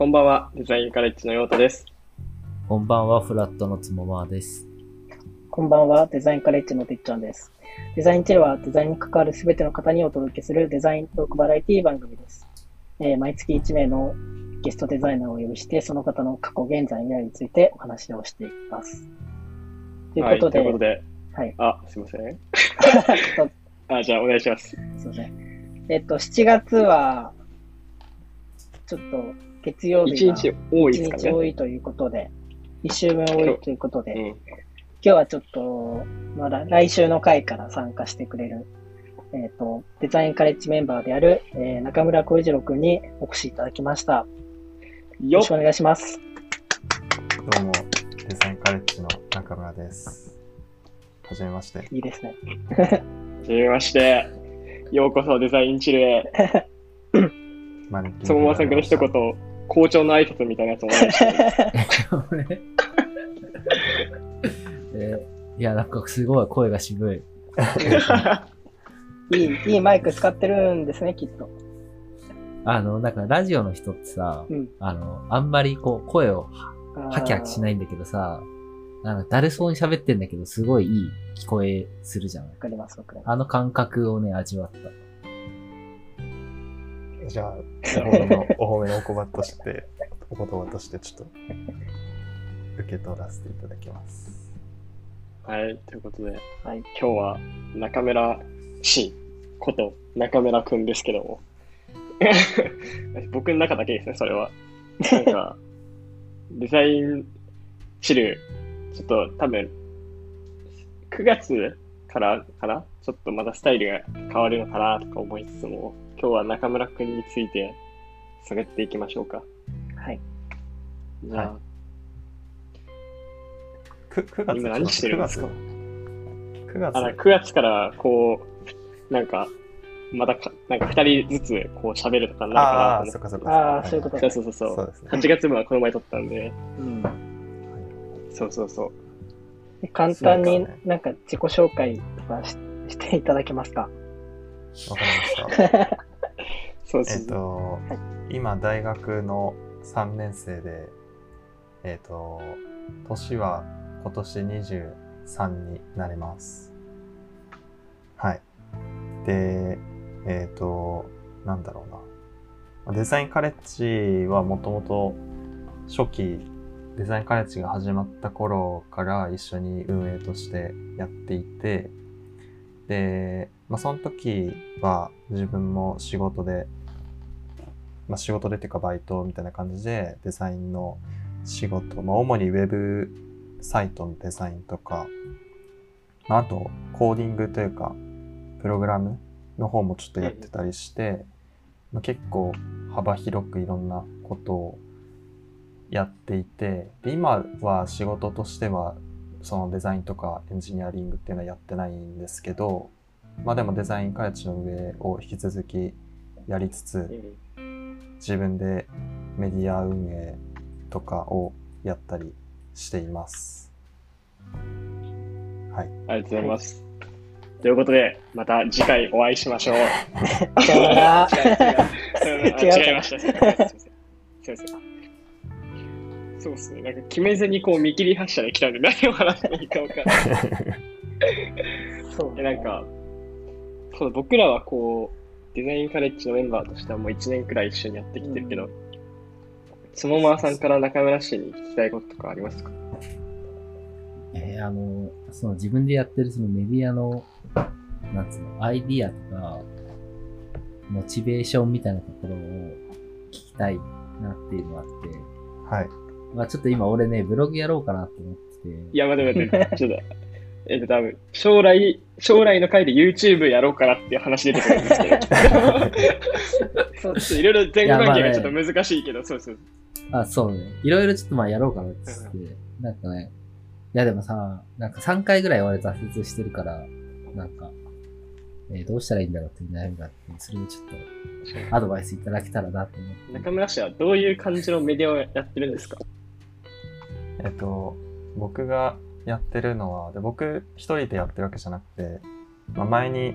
こんばんは、デザインカレッジのヨータです。こんばんは、フラットのつもまです。こんばんは、デザインカレッジのてっちゃんです。デザインチルはデザインに関わるすべての方にお届けするデザイントークバラエティ番組です。えー毎月1名のゲストデザイナーをお呼びして、その方の過去、現在、未来についてお話をしていきます。というはい、ことで、ということで、はい。あ、すいません。あ、じゃあお願いします。すいません。えっと、7月は、ちょっと月曜日が一日多いです1かね。日多いということで、1週分多いということで、うん。今日はちょっと、まだ来週の回から参加してくれる、えっ、と、デザインカレッジメンバーである、えー中村浩一郎くんにお越しいただきました。よろしくお願いします。どうも、デザインカレッジの中村です。はじめまして。いいですね。はじめまして。ようこそデザインチルへ。そのままさんから一言、校長の挨拶みたいなやつもらいましえーいや、なんかすごい声が渋い。いい、いいマイク使ってるんですね、きっと。あの、なんかラジオの人ってさ、うん。あの、あんまりこう、声をハキハキしい。ないんだけどさ、なんかだるそうに喋ってんだけど、すごいいい聞こえするじゃんわ。かります、わかります。あの感覚をね、味わった。じゃあ、お褒めのお褒めのお言葉として、お言葉としてちょっと受け取らせていただきます。はい、ということで、はい。今日は中村氏こと中村くんですけども。僕の中だけですね、それは。なんか、デザインチル、ちょっと多分、9月からかな？ちょっとまたスタイルが変わるのかなとか思いつつも、今日は中村くんについて探っていきましょうか。はい。じゃあ、く 9, 月今何してるんですか ?9 月あの9月からこう、なんか、またか、なんか2人ずつこう喋るとかになるああ、かなと思ってそっかそっか。ああそういうことそうそうそうそう。そうですね。8月分はこの前撮ったんで、うん。そうそうそう。で簡単になんか自己紹介とかししていただけますか？わかりました。そうそうえっと、今大学の3年生で、えっと、年は今年23になります。はい。で、えっと、なんだろうな。デザインカレッジはもともと初期、デザインカレッジが始まった頃から一緒に運営としてやっていて、で、まあ、その時は自分も仕事で、まあ、仕事でっていうかバイトみたいな感じでデザインの仕事、まあ、主にウェブサイトのデザインとか、まあ、あとコーディングというかプログラムの方もちょっとやってたりして、まあ、結構幅広くいろんなことをやっていてで今は仕事としてはそのデザインとかエンジニアリングっていうのはやってないんですけどまあでもデザインカレッジの運営を引き続きやりつつ自分でメディア運営とかをやったりしています。はい。ありがとうございます。ということで、また次回お会いしましょう。さよなら。うん違いました。すいません。すいません。そうですね。なんか決めずにこう見切り発車で来たんで何を話していいか分からない。そうで、なんか、そう僕らはこう、デザインカレッジのメンバーとしてはもう1年くらい一緒にやってきてるけど、そのままさんから中村氏に聞きたいこととかありますか？えーあの、その自分でやってるそのメディアの、なんつうの、アイディアとか、モチベーションみたいなところを聞きたいなっていうのがあって、はい。まあちょっと今俺ね、ブログやろうかなと思ってて、いや、待って待って、ちょっと、えっと、多分、将来、将来の回で YouTube やろうかなっていう話出てくるんですけど、そうちょっといろいろ前後関係がちょっと難しいけど、そうそう。あ、そうね。いろいろちょっとまあやろうかなって。言って、なんかね、いやでもさ、なんか3回ぐらい俺挫折してるから、なんか、えーどうしたらいいんだろうっていう悩みがあって、それをちょっとアドバイスいただけたらなと思って。中村氏はどういう感じのメディアをやってるんですか？えっと、僕がやってるのは、で僕一人でやってるわけじゃなくて、まあ、前に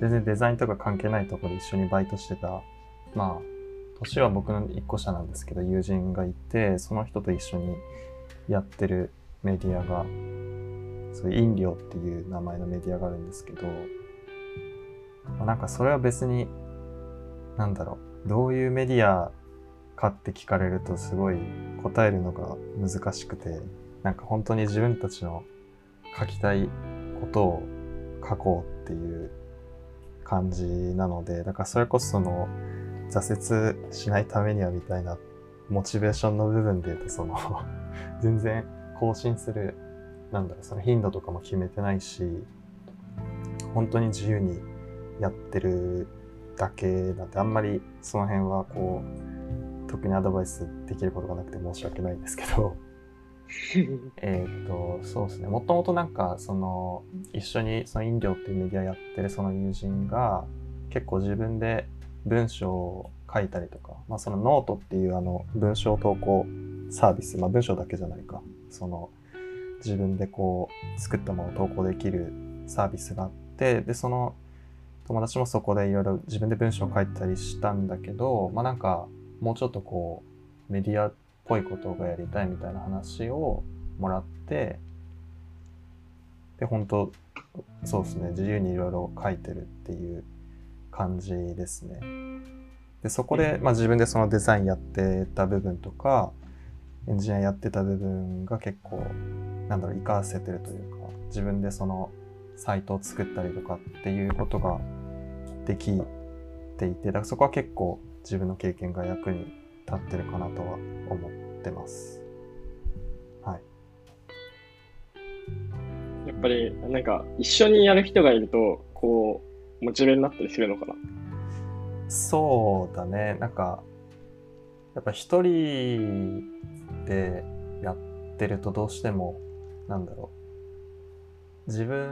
全然デザインとか関係ないところで一緒にバイトしてた、まあ、年は僕の一個下なんですけど、友人がいて、その人と一緒にやってるメディアが、そういう飲料っていう名前のメディアがあるんですけど、まあなんかそれは別に、なんだろう、どういうメディアかって聞かれるとすごい答えるのが難しくて、なんか本当に自分たちの書きたいことを書こうっていう感じなので、だからそれこそその挫折しないためにはみたいなモチベーションの部分で言うとその 全然更新する、なんだろう、その頻度とかも決めてないし、本当に自由にやってるだけなんで、あんまりその辺はこう、特にアドバイスできることがなくて申し訳ないんですけど、えっと、そうですね。もともとなんか、その、一緒にその飲料っていうメディアやってるその友人が、結構自分で文章を書いたりとか、まあそのノートっていうあの文章投稿サービス、まあ文章だけじゃないか、その自分でこう作ったものを投稿できるサービスがあって、で、その友達もそこでいろいろ自分で文章を書いたりしたんだけど、まあなんかもうちょっとこうメディアぽいことがやりたいみたいな話をもらって、で、本当そうですね、自由にいろいろ書いてるっていう感じですね。で、そこで、まあ自分でそのデザインやってた部分とか、エンジニアやってた部分が結構、なんだろう、活かせてるというか、自分でそのサイトを作ったりとかっていうことができていて、だからそこは結構自分の経験が役に立ってるかなとは思ってます。はい。やっぱり、なんか、一緒にやる人がいると、こう、モチベになったりするのかな？そうだね。なんか、やっぱ一人でやってるとどうしても、なんだろう。自分、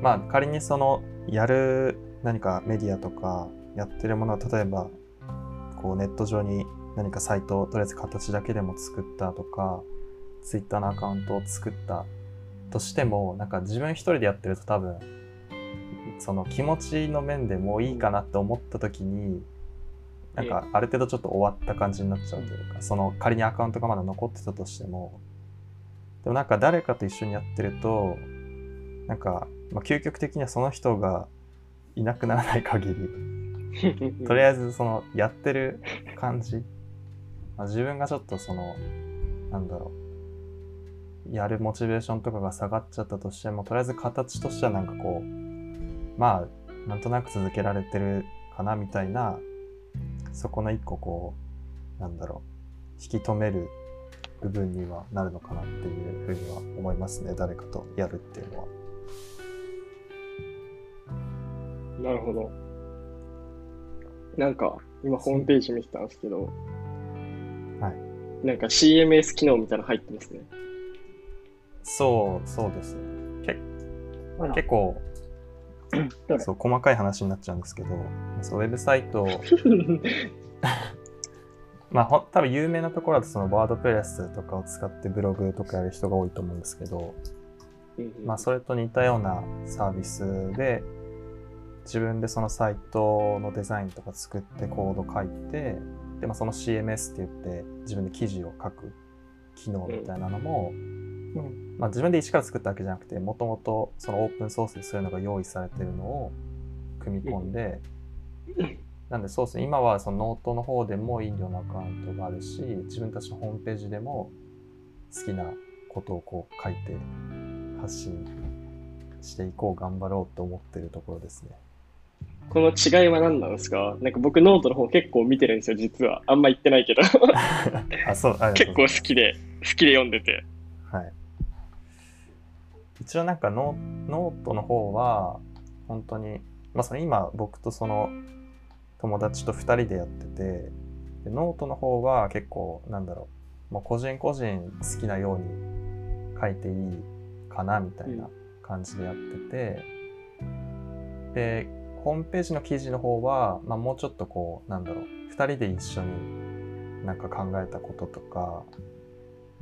まあ仮にその、やる何かメディアとかやってるものを例えば、こうネット上に何かサイトをとりあえず形だけでも作ったとか、ツイッターのアカウントを作ったとしても、なんか自分一人でやってると多分、その気持ちの面でもういいかなって思った時に、なんかある程度ちょっと終わった感じになっちゃうというか、その仮にアカウントがまだ残ってたとしても、でもなんか誰かと一緒にやってると、なんか、まあ、究極的にはその人がいなくならない限り、とりあえずそのやってる感じ、まあ、自分がちょっとその、なんだろう、やるモチベーションとかが下がっちゃったとしても、とりあえず形としてはなんかこう、まあ、なんとなく続けられてるかなみたいな、そこの一個こう、なんだろう、引き止める部分にはなるのかなっていうふうには思いますね。誰かとやるっていうのは。なるほど。なんか、今ホームページ見てたんですけど、はい。なんか CMS 機能みたいなの入ってますね。そう、そうですね。け結構、そう、細かい話になっちゃうんですけど、そう、ウェブサイト、まあ、ほん多分有名なところだとそのワードプレスとかを使ってブログとかやる人が多いと思うんですけど、まあ、それと似たようなサービスで、自分でそのサイトのデザインとか作ってコード書いて、で、まあ、その CMS って言って自分で記事を書く機能みたいなのも、うん。まあ、自分で一から作ったわけじゃなくて、もともとそのオープンソースでそういうのが用意されてるのを組み込んで、なんでそうですね、今はそのノートの方でも飲料のアカウントがあるし、自分たちのホームページでも好きなことをこう書いて発信していこう、頑張ろうと思ってるところですね。この違いは何なんですか？なんか僕ノートの方結構見てるんですよ、実は。あんま言ってないけど。あ、そう、あ結構好きで、好きで読んでて。はい。一応なんかノノートの方は、本当に、まあその今僕とその友達と二人でやってて、でノートの方は結構なんだろう、もう個人個人好きなように書いていいかなみたいな感じでやってて、で、ホームページの記事の方は、まあもうちょっとこう、なんだろう、二人で一緒になんか考えたこととか、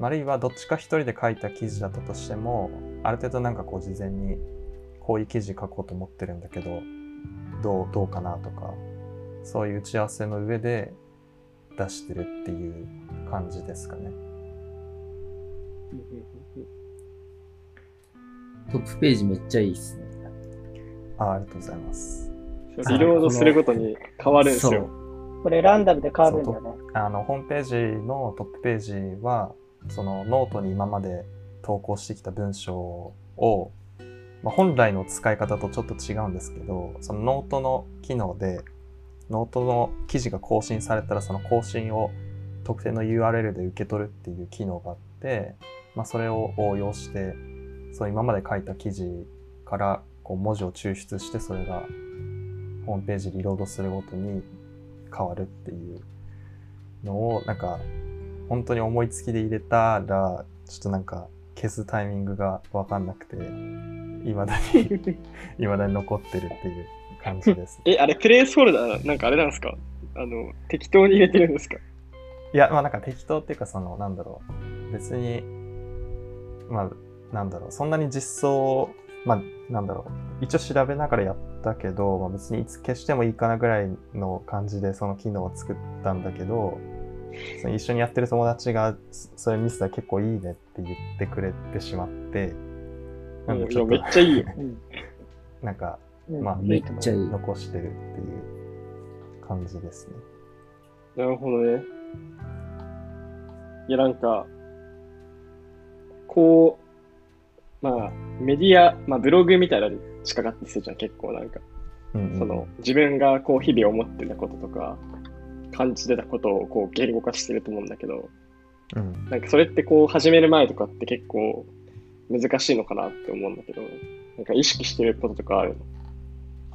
あるいはどっちか一人で書いた記事だったとしても、ある程度なんかこう事前にこういう記事書こうと思ってるんだけど、どう、どうかなとか、そういう打ち合わせの上で、出してるっていう感じですかね。トップページめっちゃいいっすね。あありがとうございます。リロードするごとに変わるんですよ。これランダムで変わるんだよね。あの、ホームページのトップページは、そのノートに今まで投稿してきた文章を、まあ、本来の使い方とちょっと違うんですけど、そのノートの機能で、ノートの記事が更新されたらその更新を特定の URL で受け取るっていう機能があって、まあ、それを応用して、その今まで書いた記事からこう文字を抽出してそれがホームページリロードするごとに変わるっていうのをなんか本当に思いつきで入れたらちょっとなんか消すタイミングが分かんなくていまだに いまだに残ってるっていう感じです。え、あれ、プレイスホルダー、なんかあれなんですか？あの、適当に入れてるんですか？いやまあなんか適当っていうかそのなんだろう。別にまあなんだろう。そんなに実装まあなんだろう一応調べながらやったけど、まあ、別にいつ消してもいいかなぐらいの感じでその機能を作ったんだけどその一緒にやってる友達がそそれ見せたら結構いいねって言ってくれてしまってなんでいや、ちょっとめっちゃいいよ。うんなんかうんまあめっちゃいい残してるっていう感じですね。なるほどね。いや、なんか、こう、まあ、メディア、まあ、ブログみたいなのに近かったりするじゃん、結構なんか。うんうんその、自分がこう、日々思ってたこととか、感じてたことをこう、言語化してると思うんだけど、うんなんかそれってこう、始める前とかって結構難しいのかなって思うんだけど、なんか意識してることとかあるの？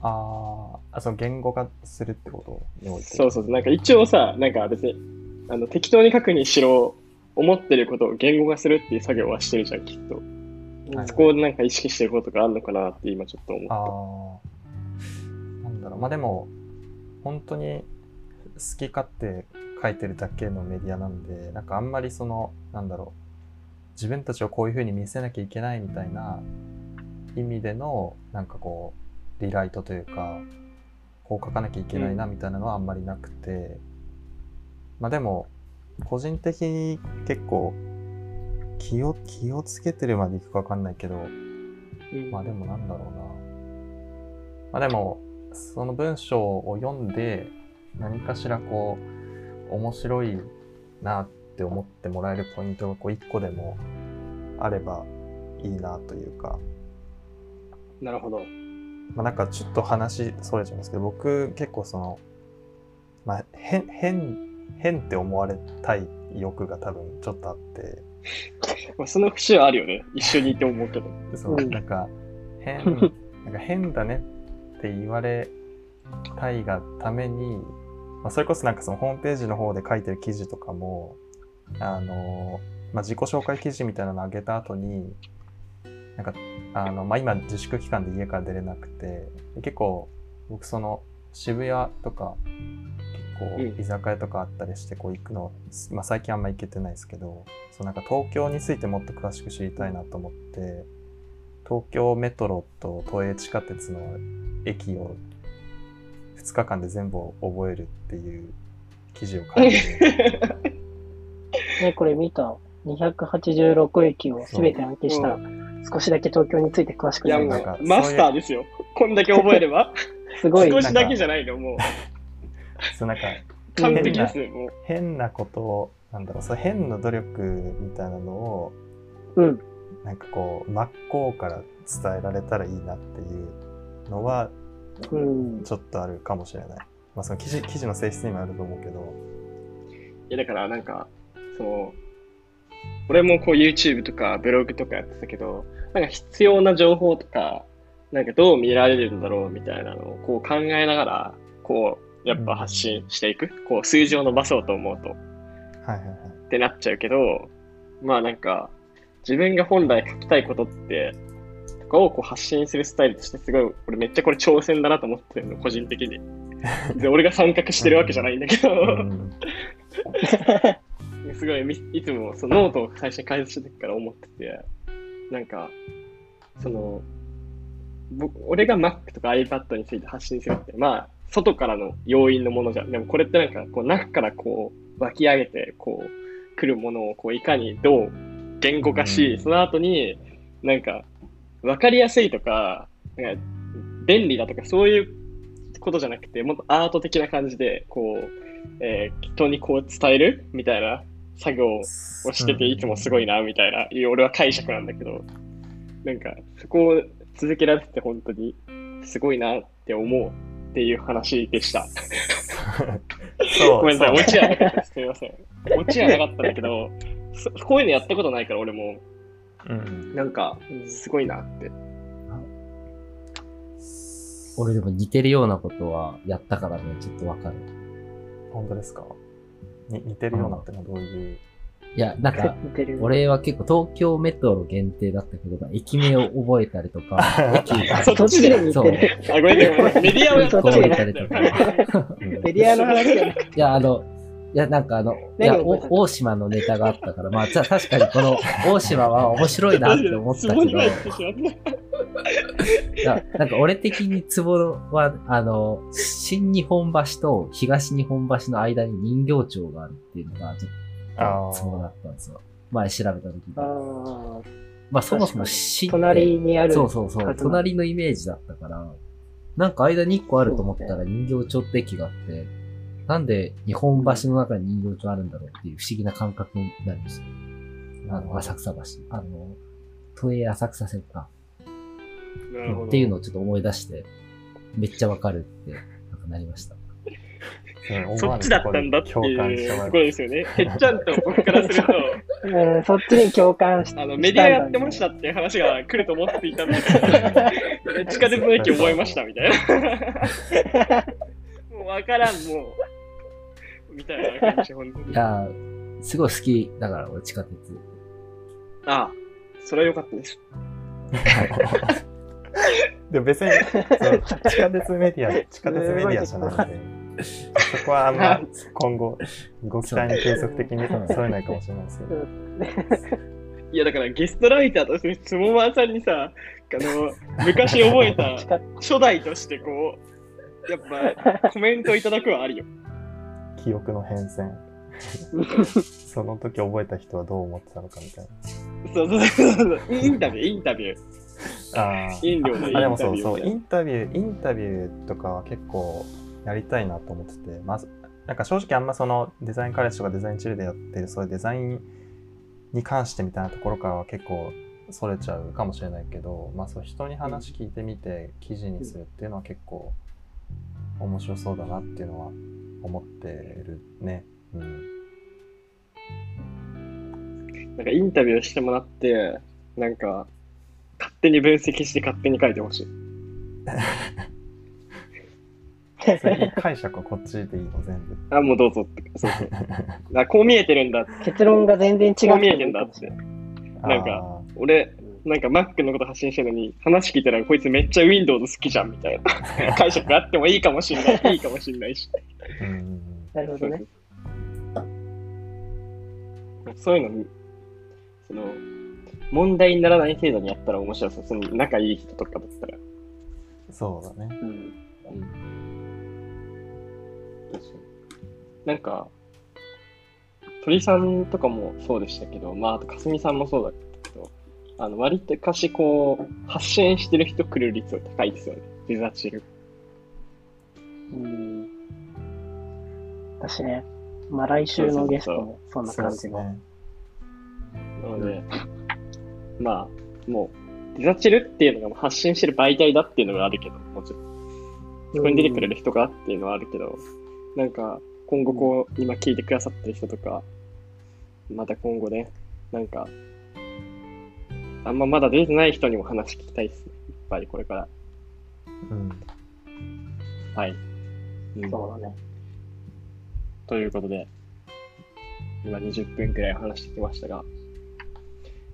あーあその言語化するってことそうそう、なんか一応さ、なんか別に、あの、適当に書くにしろ、思ってることを言語化するっていう作業はしてるじゃん、きっと。はいそこでなんか意識してることがあるのかなって今ちょっと思った。なんだろう。まあでも、本当に好き勝手書いてるだけのメディアなんで、なんかあんまりその、なんだろう。自分たちをこういう風に見せなきゃいけないみたいな意味での、なんかこう、リライトというか、こう書かなきゃいけないなみたいなのはあんまりなくて、まあでも、個人的に結構、気を、気をつけてるまでいくかわかんないけど、うんまあでもなんだろうな。まあでも、その文章を読んで、何かしらこう、面白いなって思ってもらえるポイントがこう一個でもあればいいなというか、なるほど。まあなんかちょっと話それちゃいますけど、僕結構その、まあ変、変、変って思われたい欲が多分ちょっとあって、まあ、その節はあるよね。一緒にいて思うけど。そううんなんか変 なんか変だねって言われたいがために、まあ、それこそなんかそのホームページの方で書いてる記事とかもあの、まあ、自己紹介記事みたいなの上げた後になんかあの、まあ、今自粛期間で家から出れなくてで結構僕その渋谷とか結う居酒屋とかあったりしてこう行くの、まあ、最近あんま行けてないですけどそうなんか東京についてもっと詳しく知りたいなと思って東京メトロと都営地下鉄の駅を2日間で全部覚えるっていう記事を書いて ね、これ見た。286駅をすべて暗記したら、少しだけ東京について詳しくいや、もなるマスターですよ。こんだけ覚えれば。すごい。少しだけじゃないの、もう。そうなんか完璧ですよ、もう。変なことをなんだろうそう変な努力みたいなのをうん。なんかこう真っ向から伝えられたらいいなっていうのはうん。ちょっとあるかもしれない。まあその記事記事の性質にもあると思うけど。いや、だからなんか、その、俺もこう YouTube とかブログとかやってたけど、なんか必要な情報とか、なんかどう見られるんだろうみたいなのをこう考えながら、こう、やっぱ発信していく。こう、数字を伸ばそうと思うと。はいはいはい。ってなっちゃうけど、まあなんか、自分が本来書きたいことって、とかをこう発信するスタイルとしてすごい、俺めっちゃこれ挑戦だなと思ってるの、個人的に。で、俺が参画してるわけじゃないんだけど、うん すごいみ、いつもそのノートを最初に開発した時から思ってて、なんか、その、僕俺が Mac とか iPad について発信するって、まあ、外からの要因のものじゃん。でもこれってなんか、こう、中からこう、湧き上げて、こう、来るものを、こう、いかにどう言語化し、うんその後に、なんか、わかりやすいとか、なんか、便利だとか、そういうことじゃなくて、もっとアート的な感じで、こう、えー人にこう伝えるみたいな作業をしてて、いつもすごいな、みたいな、いう俺は解釈なんだけど、なんか、そこを続けられてて本当にすごいなって思うっていう話でした。そうごめんなさい、そうオチはなかったです。すみません。オチはなかったんだけど、そこういうのやったことないから俺も、うんなんか、すごいなって。俺でも似てるようなことはやったからね、ちょっとわかる。本当ですか？に似てるようなってのはどういう？いや、なんか。俺は結構東京メトロ限定だったけど、駅名を覚えたりとか、駅がそっちで似そう。てる。あ、ごめんメディアをやった覚えたりとか。うんメディアの話じゃなくて、いや、あの、いや、なんかあの、いや、大島のネタがあったから、まあ、じゃあ確かにこの大島は面白いなって思ったけど。いやなんか俺的にツボは、あの、新日本橋と東日本橋の間に人形町があるっていうのが、ちょっあとツボだったんですよ。前調べた時に。あーまあそもそも新って隣にある。そうそうそう。隣のイメージだったから、なんか間に1個あると思ったら人形町って駅があって、なんで日本橋の中に人形町あるんだろうっていう不思議な感覚になるんですよ。あの、浅草橋。あの、都営浅草線か。っていうのをちょっと思い出して、めっちゃわかるって、なんかなりました。そっちだったんだっていうところですよね。てっちゃんと僕からすると、うん、そっちに共感しあのメディアやってましたっていう話が来ると思っていたんだけど、地下鉄の駅覚えましたみたいな。もうわからん、もう。みたいな感じ、本当に。いやー、すごい好きだから、俺地下鉄。ああ、それは良かったです。でも別に、地下鉄メディア、地下鉄メディアじゃないので、そこはあんま今後、ご期待に継続的に添えないかもしれないですけど。いや、だからゲストライターとして、つもまんさんにさ、あの、昔覚えた近初代としてこう、やっぱコメントいただくはあるよ。記憶の変遷。その時覚えた人はどう思ってたのかみたいそうそうそうそう。インタビュー、インタビュー。な。ああでもタビューそうそう、イみンタビュー、インタビューとかは結構やりたいなと思ってて、まず、なんか正直あんまそのデザインカレッジとかデザインチルでやってる、そういうデザインに関してみたいなところからは結構それちゃうかもしれないけど、まあそう人に話聞いてみて記事にするっていうのは結構面白そうだなっていうのは思ってるね。うん。なんかインタビューしてもらって、なんか、勝手に分析して勝手に書いてほしい。解釈はこっちでいいの全部。あ、もうどうぞって。そうそう。あ、こう見えてるんだ。結論が全然違う。こう見えてんだって。なんかあ俺、なんか Mac のこと発信してるのに、話聞いたらこいつめっちゃ Windows 好きじゃんみたいな 解釈があってもいいかもしんない。いいかもしんないし。なるほどね。そういうの、その、問題にならない程度にやったら面白そう。その仲いい人とかだったら。そうだね。うん。なんか、鳥さんとかもそうでしたけど、まあ、あとかすみさんもそうだけど、あの、割とかしこう、発信してる人来る率は高いですよね。デザチル。うん。私ね、まあ来週のゲストもそんな感じの。ね。なので、まあ、もう、デザチルっていうのが発信してる媒体だっていうのがあるけど、もちろん。そこに出てくれる人がっていうのはあるけど、なんか、今後こう、今聞いてくださってる人とか、また今後ね、なんか、あんままだ出てない人にも話聞きたいですね。いっぱいこれから。うん。はい。うんそうだね。ということで、今20分くらい話してきましたが、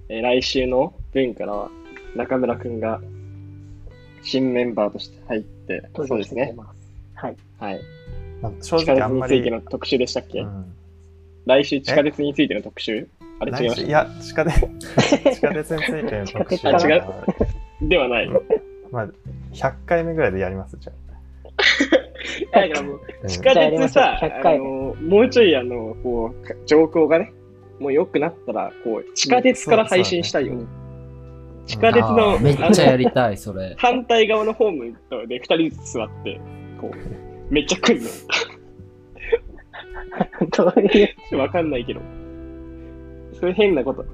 えー来週の分からは中村くんが新メンバーとして入って、そうですね。ます。はい。はい。まあ正地下直あんまり鉄について、の特集でしたっけ、うん。来週地下鉄についての特集？あれ違いまし来週？いや、地下鉄、地下鉄についての特集。地下鉄かなはたではない。まあ、100回目ぐらいでやります、じゃ だからもう、うん。地下鉄さ、100回あの、もうちょいあの、こう、か状況がね、もう良くなったら、こう、地下鉄から配信したいよ。うん。地下鉄あのー、めっちゃやりたい、それ。反対側のホームで二人ずつ座って、こう、めっちゃ来んの。どういう？わかんないけど。そういう変なこと。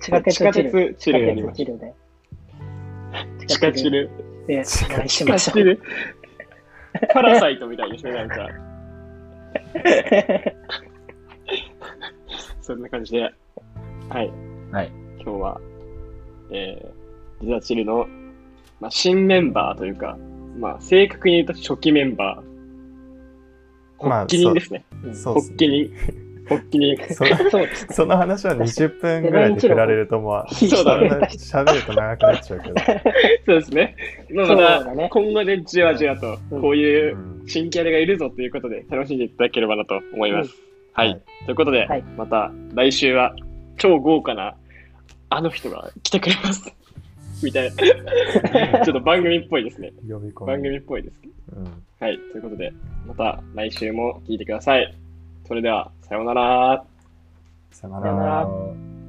地下鉄地下チル。鉄チルやり地ましょ下鉄チルで。う。地下チル。で、お願いし地ましょう。下チル。パラサイトみたいですね、なんか。そんな感じで。はい。はい。今日は、えー、ジザチルの、まあ、新メンバーというか、まあ、正確に言うと初期メンバー。まあ発起人ですね。そうです発起人。発起人。そ そう。その話は20分ぐらいで振られるともう、そうだね喋ると長くなっちゃうけど。そうですね。まだね今後でじわじわと、うんこういううん新キャラがいるぞということで、楽しんでいただければなと思います。はい。はいということで、はいまた来週は超豪華なあの人が来てくれます。みたいな。ちょっと番組っぽいですね。呼び込み。番組っぽいです。うんはい。ということで、また来週も聞いてください。それでは、さようなら。さよなさよなら